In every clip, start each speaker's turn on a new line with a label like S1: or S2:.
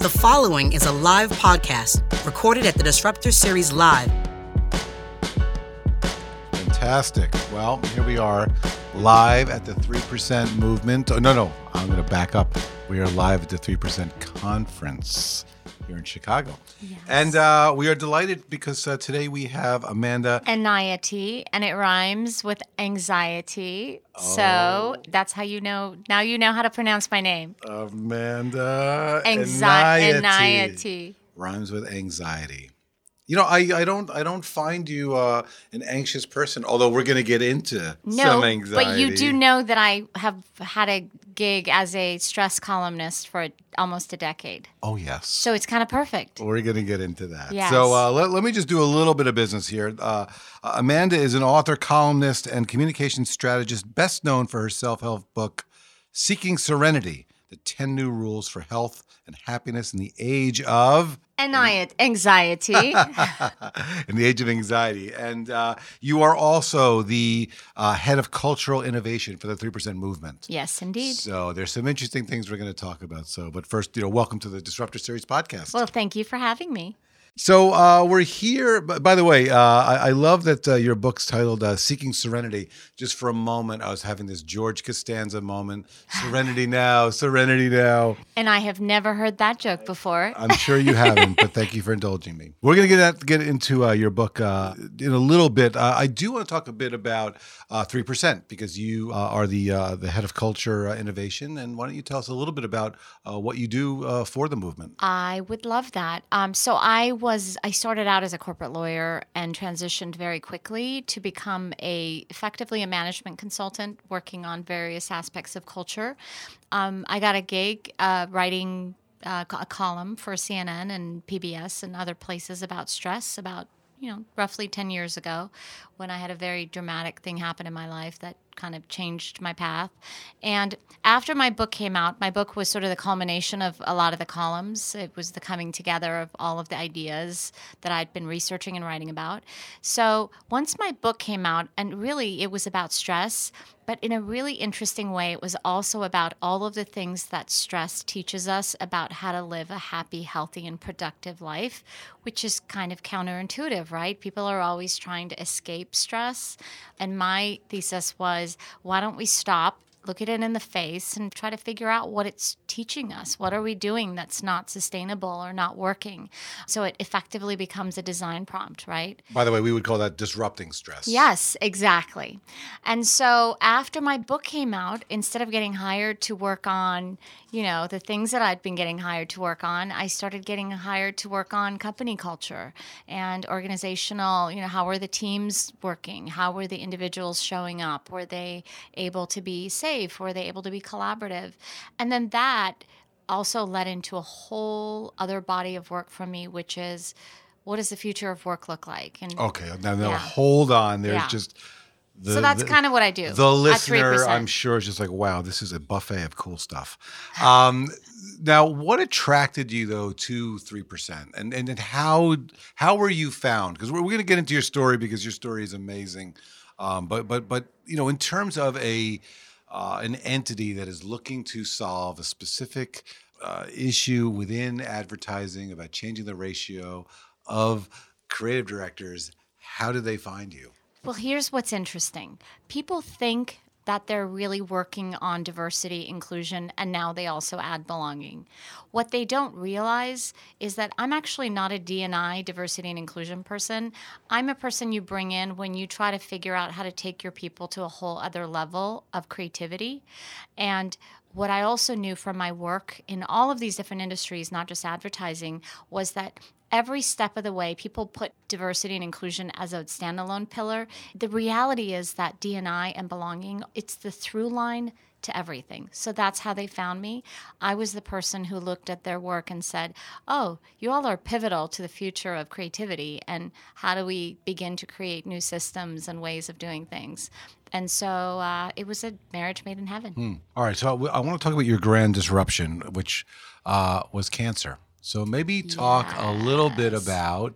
S1: The following is a live podcast recorded at the Disruptor Series Live.
S2: Fantastic. Well, here we are live at the 3% movement. Oh, no, no, I'm going to back up. We are live at the 3% conference here in Chicago. And uh, we are delighted because uh, today we have Amanda.
S3: Enayati, and it rhymes with anxiety.
S2: Oh.
S3: So that's how you know. Now you know how to pronounce my name.
S2: Amanda.
S3: Anxi-
S2: Anxiety.
S3: anxiety.
S2: Rhymes with anxiety. You know, I, I don't I don't find you uh, an anxious person. Although we're going to get into
S3: No,
S2: some anxiety.
S3: but you do know that I have had a gig as a stress columnist for almost a decade.
S2: Oh yes.
S3: So it's kind of perfect.
S2: We're going to get into that.
S3: Yes.
S2: So uh, let, let me just do a little bit of business here. Uh, Amanda is an author, columnist, and communication strategist, best known for her self help book, Seeking Serenity The 10 New Rules for Health and Happiness in the Age of.
S3: Anxiety.
S2: in the age of anxiety. And uh, you are also the uh, head of cultural innovation for the 3% movement.
S3: yes, indeed.
S2: So there's some interesting things we're going to talk about. So, but first, you know, welcome to the Disruptor Series podcast.
S3: Well, thank you for having me.
S2: So uh, we're here. By the way, uh, I, I love that uh, your book's titled uh, "Seeking Serenity." Just for a moment, I was having this George Costanza moment: "Serenity now, serenity now."
S3: And I have never heard that joke before.
S2: I'm sure you haven't, but thank you for indulging me. We're going to get at, get into uh, your book uh, in a little bit. Uh, I do want to talk a bit about three percent because you uh, are the uh, the head of culture uh, innovation, and why don't you tell us a little bit about uh, what you do uh, for the movement?
S3: I would love that. Um, so I was I started out as a corporate lawyer and transitioned very quickly to become a effectively a management consultant working on various aspects of culture. Um, I got a gig uh, writing uh, a column for CNN and PBS and other places about stress about you know roughly 10 years ago when I had a very dramatic thing happen in my life that kind of changed my path. And after my book came out, my book was sort of the culmination of a lot of the columns. It was the coming together of all of the ideas that I'd been researching and writing about. So once my book came out, and really it was about stress, but in a really interesting way, it was also about all of the things that stress teaches us about how to live a happy, healthy, and productive life, which is kind of counterintuitive, right? People are always trying to escape stress. And my thesis was why don't we stop? Look at it in the face and try to figure out what it's teaching us. What are we doing that's not sustainable or not working? So it effectively becomes a design prompt, right?
S2: By the way, we would call that disrupting stress.
S3: Yes, exactly. And so after my book came out, instead of getting hired to work on, you know, the things that I'd been getting hired to work on, I started getting hired to work on company culture and organizational, you know, how were the teams working? How were the individuals showing up? Were they able to be safe? Were they able to be collaborative? And then that also led into a whole other body of work for me, which is what does the future of work look like? And
S2: Okay. Now, now
S3: Yeah.
S2: hold on. There's
S3: Yeah.
S2: just. The,
S3: so that's
S2: the-
S3: kind of what I do.
S2: The listener,
S3: 3%.
S2: I'm sure, is just like, wow, this is a buffet of cool stuff. Um, now, what attracted you though to three percent, and and then how how were you found? Because we're, we're going to get into your story because your story is amazing. Um, but but but you know, in terms of a uh, an entity that is looking to solve a specific uh, issue within advertising about changing the ratio of creative directors, how do they find you?
S3: Well, here's what's interesting. People think that they're really working on diversity, inclusion, and now they also add belonging. What they don't realize is that I'm actually not a D&I, diversity and inclusion person. I'm a person you bring in when you try to figure out how to take your people to a whole other level of creativity. And what I also knew from my work in all of these different industries, not just advertising, was that every step of the way people put diversity and inclusion as a standalone pillar. The reality is that d&i and belonging it's the through line to everything. So that's how they found me. I was the person who looked at their work and said oh you all are pivotal to the future of creativity and how do we begin to create new systems and ways of doing things? And so uh, it was a marriage made in heaven.
S2: All right, so I want to talk about your grand disruption, which uh, was cancer. So maybe talk a little bit about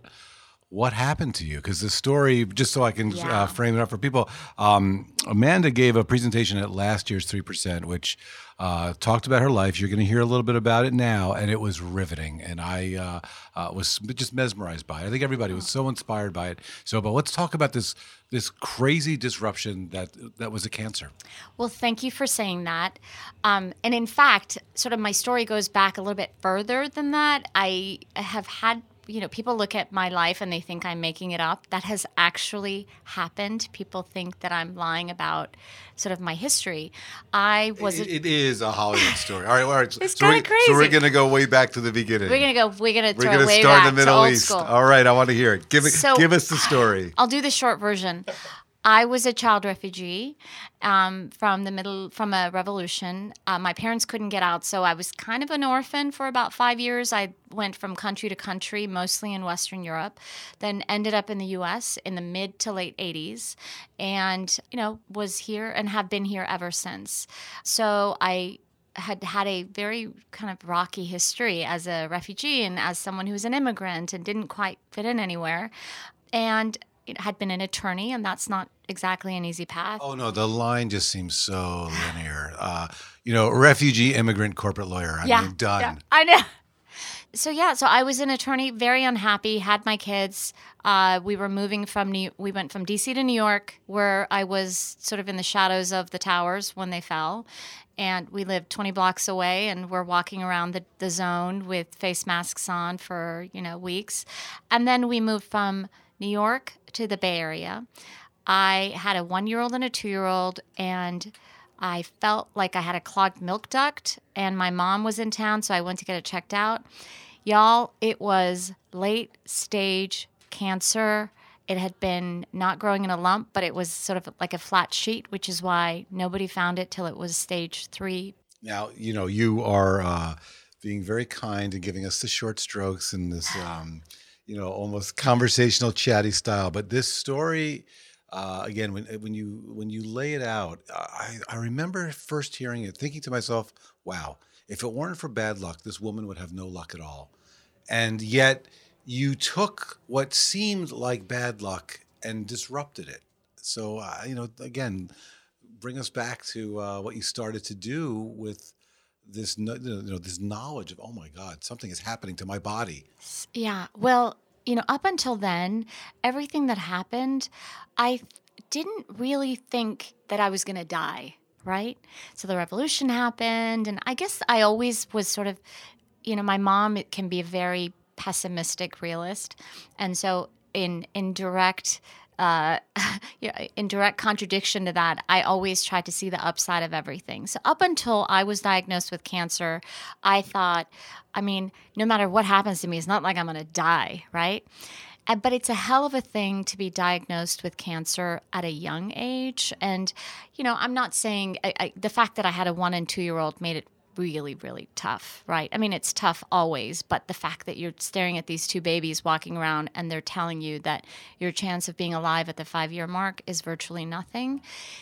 S2: what happened to you? Because the story, just so I can
S3: Yeah.
S2: uh, frame it up for people, um, Amanda gave a presentation at last year's 3%, which uh, talked about her life. You're going to hear a little bit about it now, and it was riveting. And I uh, uh, was just mesmerized by it. I think everybody was so inspired by it. So, but let's talk about this this crazy disruption that that was a cancer.
S3: Well, thank you for saying that. Um, and in fact, sort of my story goes back a little bit further than that. I have had, you know, people look at my life and they think I'm making it up. That has actually happened. People think that I'm lying about sort of my history. I was.
S2: It-
S3: a,
S2: it is a Hollywood story. All right, all right.
S3: It's
S2: so, we're,
S3: kinda crazy.
S2: so we're going to go way back to the beginning.
S3: we're gonna go. We're gonna
S2: We're going to
S3: way
S2: start
S3: back
S2: in the Middle East. All right, I want to hear it. Give it.
S3: So-
S2: give us the story.
S3: I'll do the short version. I was a child refugee um, from the middle from a revolution. Uh, my parents couldn't get out, so I was kind of an orphan for about five years. I went from country to country, mostly in Western Europe, then ended up in the U.S. in the mid to late '80s, and you know was here and have been here ever since. So I had had a very kind of rocky history as a refugee and as someone who was an immigrant and didn't quite fit in anywhere. And had been an attorney, and that's not exactly an easy path.
S2: Oh no, the line just seems so linear. Uh, you know, refugee, immigrant, corporate lawyer. I mean, done.
S3: yeah, I know. So yeah, so I was an attorney, very unhappy. Had my kids. Uh, we were moving from New. We went from DC to New York, where I was sort of in the shadows of the towers when they fell, and we lived 20 blocks away. And we're walking around the, the zone with face masks on for you know weeks, and then we moved from New York to the Bay Area. I had a one year old and a two year old, and I felt like I had a clogged milk duct, and my mom was in town, so I went to get it checked out. Y'all, it was late stage cancer. It had been not growing in a lump, but it was sort of like a flat sheet, which is why nobody found it till it was stage three.
S2: Now, you know, you are uh, being very kind and giving us the short strokes in this, um, you know, almost conversational, chatty style. But this story, uh, again, when when you when you lay it out, I, I remember first hearing it, thinking to myself, "Wow, if it weren't for bad luck, this woman would have no luck at all." And yet, you took what seemed like bad luck and disrupted it. So, uh, you know, again, bring us back to uh, what you started to do with this, you know, this knowledge of, oh my God, something is happening to my body.
S3: Yeah. Well, you know, up until then, everything that happened, I didn't really think that I was going to die, right? So the revolution happened, and I guess I always was sort of, you know, my mom can be a very pessimistic realist, and so in in direct. Uh, in direct contradiction to that, I always tried to see the upside of everything. So, up until I was diagnosed with cancer, I thought, I mean, no matter what happens to me, it's not like I'm going to die, right? Uh, But it's a hell of a thing to be diagnosed with cancer at a young age. And, you know, I'm not saying I, I, the fact that I had a one and two year old made it really, really tough, right? I mean, it's tough always, but the fact that you're staring at these two babies walking around and they're telling you that your chance of being alive at the five year mark is virtually nothing.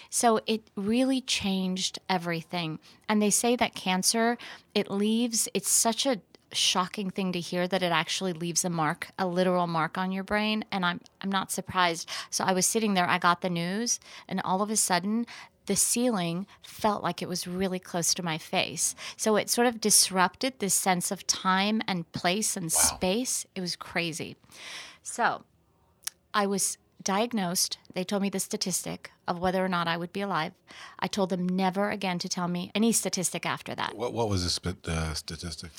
S3: So it really changed everything. And they say that cancer, it leaves, it's such a shocking thing to hear that it actually leaves a mark, a literal mark on your brain. And I'm I'm not surprised. So I was sitting there, I got the news, and all of a sudden the ceiling felt like it was really close to my face. So it sort of disrupted this sense of time and place and space. It was crazy. So I was diagnosed. They told me the statistic of whether or not I would be alive. I told them never again to tell me any statistic after that.
S2: What, what was the uh, statistic?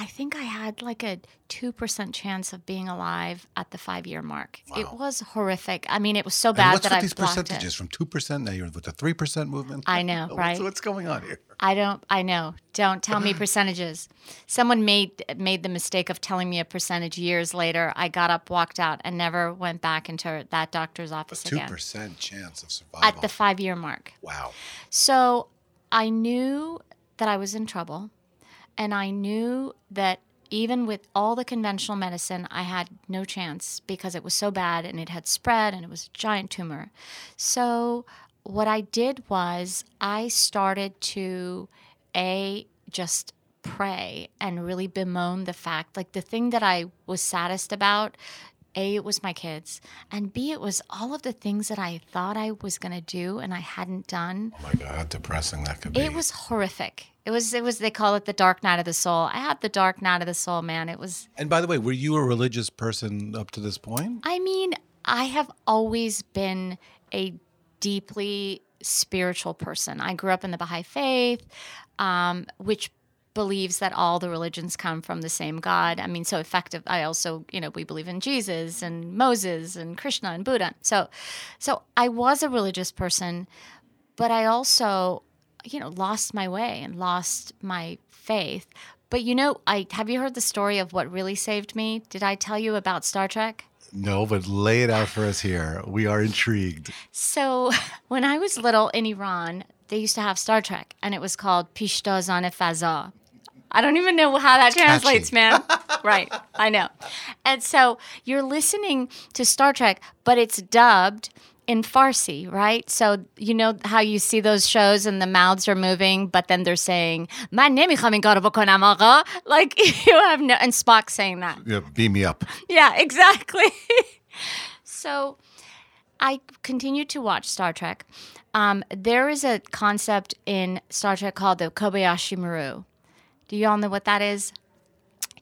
S3: I think I had like a 2% chance of being alive at the five year mark. It was horrific. I mean, it was so
S2: And
S3: bad
S2: what's
S3: that
S2: with
S3: I
S2: these percentages
S3: it.
S2: from 2%? Now you're with the 3% movement?
S3: I know,
S2: What's-
S3: right?
S2: What's going on here?
S3: I don't, I know. Don't tell me percentages. Someone made, made the mistake of telling me a percentage years later. I got up, walked out, and never went back into that doctor's office again.
S2: 2% chance of survival.
S3: At the five year mark.
S2: wow.
S3: So I knew that I was in trouble. And I knew that even with all the conventional medicine, I had no chance because it was so bad and it had spread and it was a giant tumor. So what I did was I started to a just pray and really bemoan the fact like the thing that I was saddest about A, it was my kids, and B, it was all of the things that I thought I was going to do and I hadn't done.
S2: Oh my God, how depressing that could be.
S3: It was horrific. It was, it was, they call it the dark night of the soul. I had the dark night of the soul, man. It was,
S2: And by the way, were you a religious person up to this point?
S3: I mean, I have always been a deeply spiritual person. I grew up in the Baha'i faith, um, which believes that all the religions come from the same God. I mean, so effective. I also, you know, we believe in Jesus and Moses and Krishna and Buddha. So, so I was a religious person, but I also, you know, lost my way and lost my faith. But you know, I have you heard the story of what really saved me? Did I tell you about Star Trek?
S2: No, but lay it out for us here. We are intrigued.
S3: So, when I was little in Iran, they used to have Star Trek, and it was called Pishtazan Faza. I don't even know how that translates, Catchy. man. right. I know. And so you're listening to Star Trek, but it's dubbed in Farsi, right? So you know how you see those shows and the mouths are moving, but then they're saying, "My name is Like you have no, and Spock saying that.
S2: Yeah, beam me up.
S3: Yeah, exactly. so I continue to watch Star Trek. Um, there is a concept in Star Trek called the Kobayashi Maru, do you all know what that is?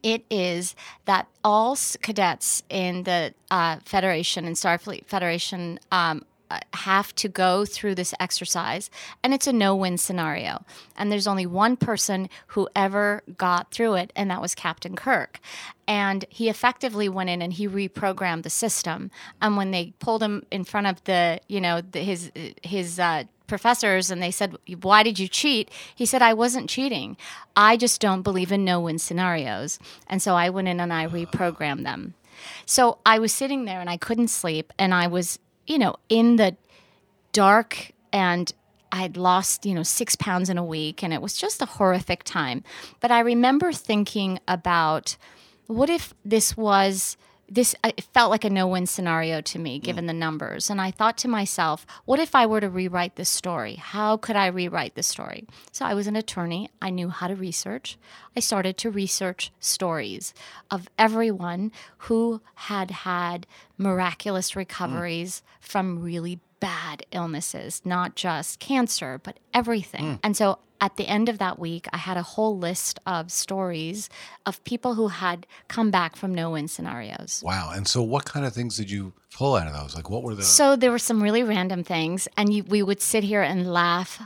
S3: It is that all cadets in the uh, Federation and Starfleet Federation um, uh, have to go through this exercise, and it's a no-win scenario. And there's only one person who ever got through it, and that was Captain Kirk. And he effectively went in and he reprogrammed the system. And when they pulled him in front of the, you know, the, his his uh, professors and they said, Why did you cheat? He said, I wasn't cheating. I just don't believe in no win scenarios. And so I went in and I reprogrammed them. So I was sitting there and I couldn't sleep. And I was, you know, in the dark and I had lost, you know, six pounds in a week. And it was just a horrific time. But I remember thinking about what if this was this it felt like a no-win scenario to me mm. given the numbers. And i thought to myself what if i were to rewrite this story? How could i rewrite this story? So i was an attorney. I knew how to research. I started to research stories of everyone who had had miraculous mm. recoveries from really bad illnesses not just cancer but everything mm. and so at the end of that week, I had a whole list of stories of people who had come back from no win scenarios.
S2: Wow. And so, what kind of things did you pull out of those? Like, what were the?
S3: So there were some really random things, and you, we would sit here and laugh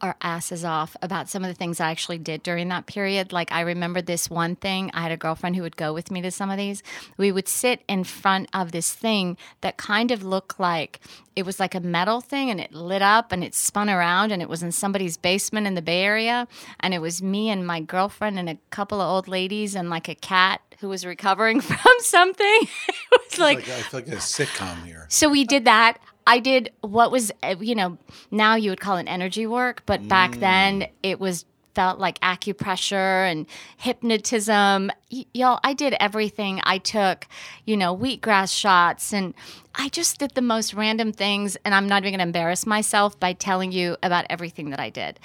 S3: our asses off about some of the things I actually did during that period. Like I remember this one thing. I had a girlfriend who would go with me to some of these. We would sit in front of this thing that kind of looked like it was like a metal thing and it lit up and it spun around and it was in somebody's basement in the Bay Area. And it was me and my girlfriend and a couple of old ladies and like a cat who was recovering from something. it was like,
S2: like, I feel like a sitcom here.
S3: so we did that. I did what was, uh, you know, now you would call it energy work, but back then it was felt like acupressure and hypnotism. Y- y'all, I did everything. I took, you know, wheatgrass shots and I just did the most random things. And I'm not even going to embarrass myself by telling you about everything that I did.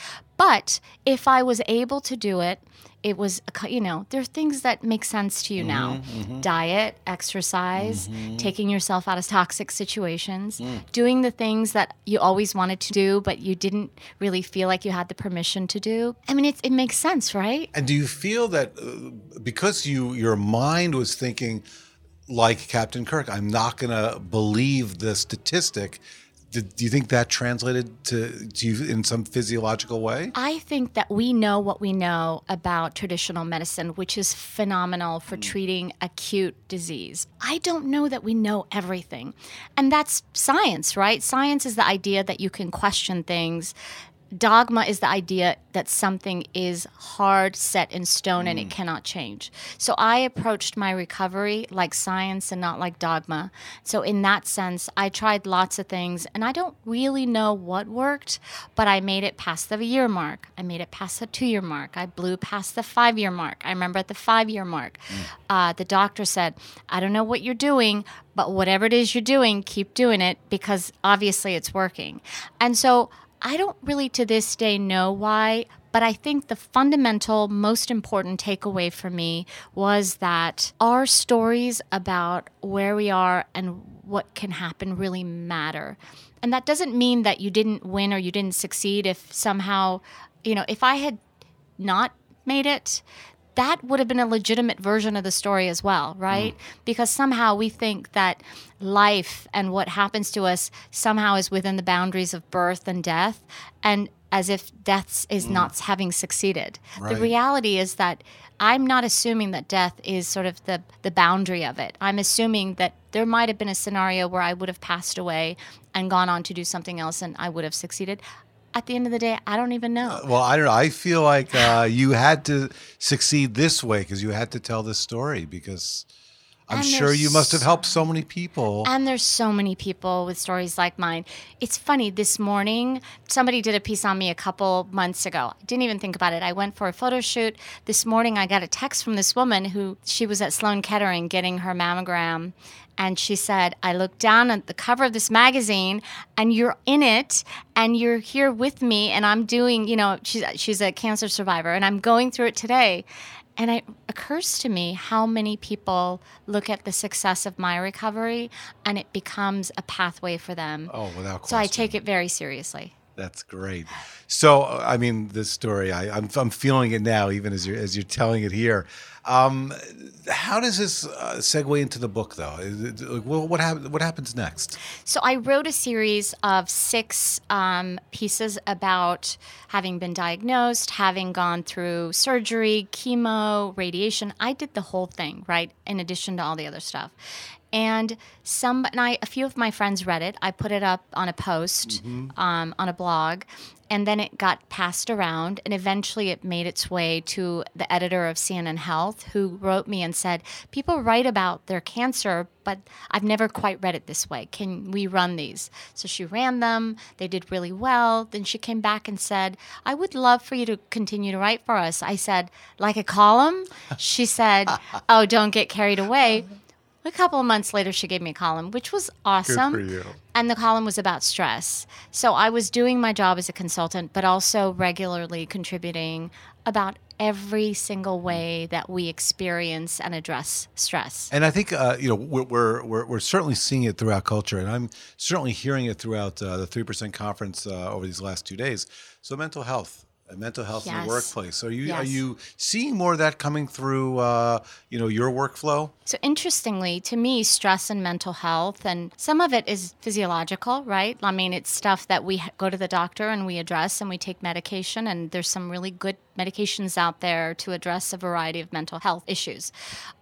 S3: But if I was able to do it, it was, a you know, there are things that make sense to you mm-hmm, now mm-hmm. diet, exercise, mm-hmm. taking yourself out of toxic situations, mm. doing the things that you always wanted to do, but you didn't really feel like you had the permission to do. I mean, it, it makes sense, right?
S2: And do you feel that uh, because you your mind was thinking like Captain Kirk, I'm not going to believe the statistic. Did, do you think that translated to, to you in some physiological way?
S3: I think that we know what we know about traditional medicine, which is phenomenal for mm. treating acute disease. I don't know that we know everything. And that's science, right? Science is the idea that you can question things. Dogma is the idea that something is hard, set in stone, and it cannot change. So I approached my recovery like science and not like dogma. So, in that sense, I tried lots of things, and I don't really know what worked, but I made it past the year mark. I made it past the two year mark. I blew past the five year mark. I remember at the five year mark, uh, the doctor said, I don't know what you're doing, but whatever it is you're doing, keep doing it because obviously it's working. And so, I don't really to this day know why, But I think the fundamental, most important takeaway for me was that our stories about where we are and what can happen really matter. And that doesn't mean that you didn't win or you didn't succeed if somehow, you know, if I had not made it, that would have been a legitimate version of the story as well, right? Mm. Because somehow we think that life and what happens to us somehow is within the boundaries of birth and death, and as if death is mm. not having succeeded. Right. The reality is that I'm not assuming that death is sort of the, the boundary of it. I'm assuming that there might have been a scenario where I would have passed away and gone on to do something else and I would have succeeded at the end of the day, I don't even know. Uh,
S2: well, I don't know. I feel like uh, you had to succeed this way because you had to tell this story because I'm and sure you must have helped so many people.
S3: And there's so many people with stories like mine. It's funny, this morning, somebody did a piece on me a couple months ago. I didn't even think about it. I went for a photo shoot. This morning, I got a text from this woman who she was at Sloan Kettering getting her mammogram and she said, I looked down at the cover of this magazine and you're in it and you're here with me and I'm doing, you know, she's she's a cancer survivor and I'm going through it today. And it occurs to me how many people look at the success of my recovery and it becomes a pathway for them.
S2: Oh, without question.
S3: So I take it very seriously.
S2: That's great. So, I mean, this story, I, am I'm, I'm feeling it now, even as you're as you're telling it here. Um, how does this uh, segue into the book, though? It, well, what hap- What happens next?
S3: So, I wrote a series of six um, pieces about having been diagnosed, having gone through surgery, chemo, radiation. I did the whole thing, right? In addition to all the other stuff and some and I, a few of my friends read it. I put it up on a post mm-hmm. um, on a blog, and then it got passed around, and eventually it made its way to the editor of CNN Health, who wrote me and said, "People write about their cancer, but I've never quite read it this way. Can we run these?" So she ran them. They did really well. Then she came back and said, "I would love for you to continue to write for us." I said, "Like a column?" she said, "Oh, don't get carried away." A couple of months later, she gave me a column, which was awesome. And the column was about stress. So I was doing my job as a consultant, but also regularly contributing about every single way that we experience and address stress.
S2: And I think uh, you know we're, we're we're certainly seeing it throughout culture, and I'm certainly hearing it throughout uh, the three percent conference uh, over these last two days. So mental health mental health yes. in the workplace. So are you yes. are you seeing more of that coming through uh, you know your workflow?
S3: So interestingly, to me, stress and mental health, and some of it is physiological, right? I mean, it's stuff that we go to the doctor and we address and we take medication, and there's some really good medications out there to address a variety of mental health issues.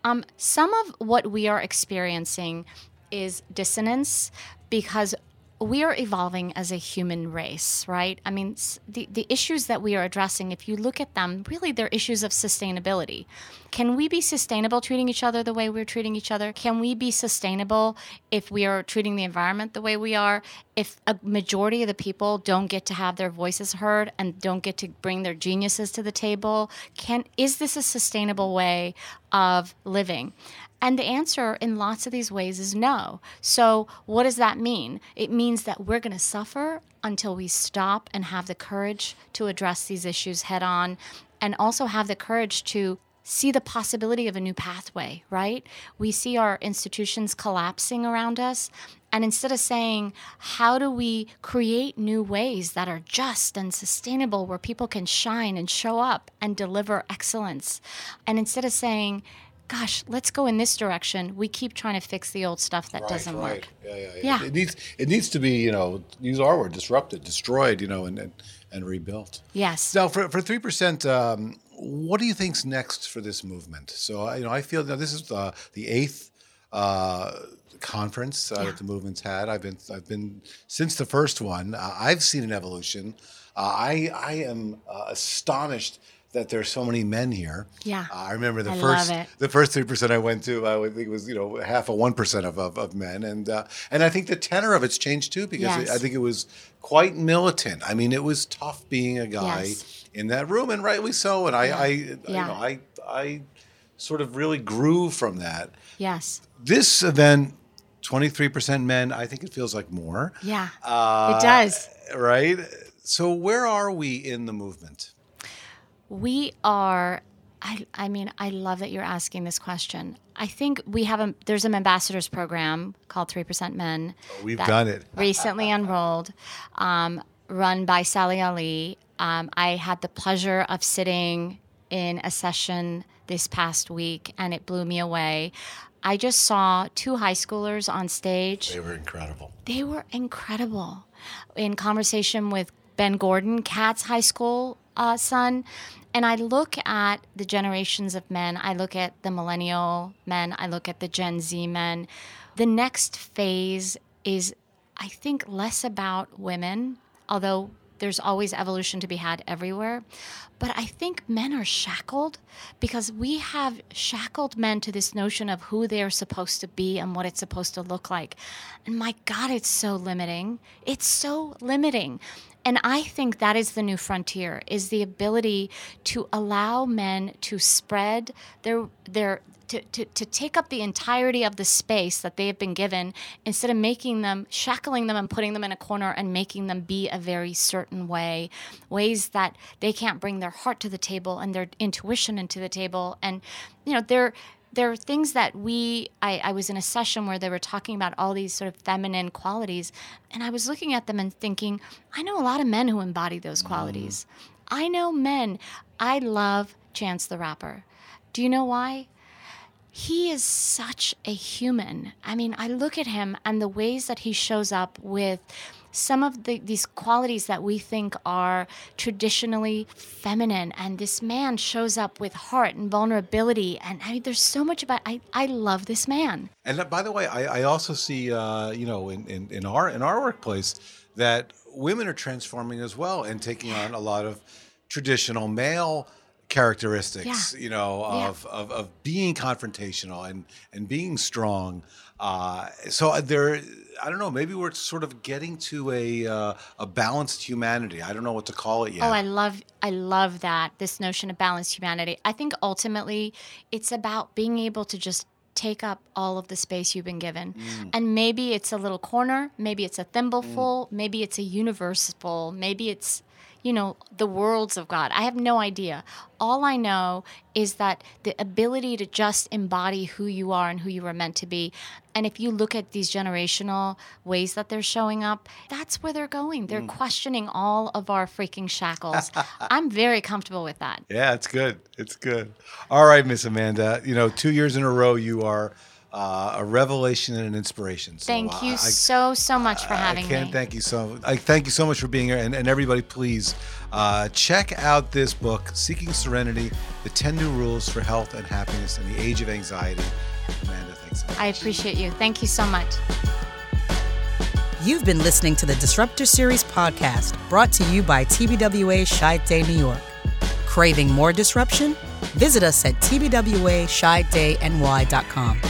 S3: Um, some of what we are experiencing is dissonance because we are evolving as a human race, right? I mean, the, the issues that we are addressing, if you look at them, really they're issues of sustainability. Can we be sustainable treating each other the way we're treating each other? Can we be sustainable if we are treating the environment the way we are? If a majority of the people don't get to have their voices heard and don't get to bring their geniuses to the table, can is this a sustainable way of living? And the answer in lots of these ways is no. So, what does that mean? It means that we're going to suffer until we stop and have the courage to address these issues head on and also have the courage to see the possibility of a new pathway, right? We see our institutions collapsing around us. And instead of saying, how do we create new ways that are just and sustainable where people can shine and show up and deliver excellence? And instead of saying, gosh, let's go in this direction. We keep trying to fix the old stuff that right, doesn't right. work.
S2: Yeah, yeah, yeah, yeah. It needs it needs to be, you know, use our word, disrupted, destroyed, you know, and and, and rebuilt.
S3: Yes.
S2: Now, for for three percent, um, what do you think's next for this movement? So, you know, I feel now this is the the eighth. Uh, conference uh, yeah. that the movement's had. I've been I've been since the first one. Uh, I've seen an evolution. Uh, I I am uh, astonished that there's so many men here.
S3: Yeah,
S2: uh, I remember the I first the first three percent I went to. I think it was you know half of one percent of, of, of men, and uh, and I think the tenor of it's changed too because yes. it, I think it was quite militant. I mean, it was tough being a guy yes. in that room, and rightly so. And I, yeah. I yeah. you know, I I sort of really grew from that.
S3: Yes.
S2: This event. 23% men. I think it feels like more.
S3: Yeah. Uh, it does.
S2: Right? So, where are we in the movement?
S3: We are. I, I mean, I love that you're asking this question. I think we have a there's an ambassadors program called Three Percent Men.
S2: We've done it.
S3: recently enrolled, um, run by Sally Ali. Um, I had the pleasure of sitting in a session this past week, and it blew me away. I just saw two high schoolers on stage.
S2: They were incredible.
S3: They were incredible. In conversation with Ben Gordon, Kat's high school uh, son, and I look at the generations of men. I look at the millennial men. I look at the Gen Z men. The next phase is, I think, less about women, although there's always evolution to be had everywhere. But I think men are shackled because we have shackled men to this notion of who they are supposed to be and what it's supposed to look like. And my God, it's so limiting. It's so limiting. And I think that is the new frontier is the ability to allow men to spread their their to, to, to take up the entirety of the space that they have been given instead of making them, shackling them and putting them in a corner and making them be a very certain way, ways that they can't bring their heart to the table and their intuition into the table. And, you know, they're, there are things that we I, I, was in a session where they were talking about all these sort of feminine qualities and i was looking at them and thinking i know a lot of men who embody those qualities mm. i know men i love chance the rapper do you know why he is such a human. I mean, I look at him and the ways that he shows up with some of the, these qualities that we think are traditionally feminine and this man shows up with heart and vulnerability and I mean, there's so much about I, I love this man.
S2: And uh, by the way i, I also see uh, you know in, in, in our in our workplace that women are transforming as well and taking on a lot of traditional male characteristics, yeah. you know, of, yeah. of, of being confrontational and, and being strong. Uh, so there, I don't know, maybe we're sort of getting to a, uh, a balanced humanity. I don't know what to call it yet.
S3: Oh, I love, I love that. This notion of balanced humanity. I think ultimately it's about being able to just take up all of the space you've been given. Mm. And maybe it's a little corner, maybe it's a thimbleful, mm. maybe it's a universe full, maybe it's you know, the worlds of God. I have no idea. All I know is that the ability to just embody who you are and who you were meant to be. And if you look at these generational ways that they're showing up, that's where they're going. They're mm. questioning all of our freaking shackles. I'm very comfortable with that.
S2: Yeah, it's good. It's good. All right, Miss Amanda. You know, two years in a row, you are uh, a revelation and an inspiration.
S3: So, thank you I, so so much for having
S2: me.
S3: I
S2: can't me. thank you so. I thank you so much for being here, and, and everybody, please uh, check out this book, "Seeking Serenity: The Ten New Rules for Health and Happiness in the Age of Anxiety." Amanda, thanks. So
S3: I appreciate you. Thank you so much.
S1: You've been listening to the Disruptor Series podcast, brought to you by TBWA Chiat New York. Craving more disruption? Visit us at tbwachiatdayny.com.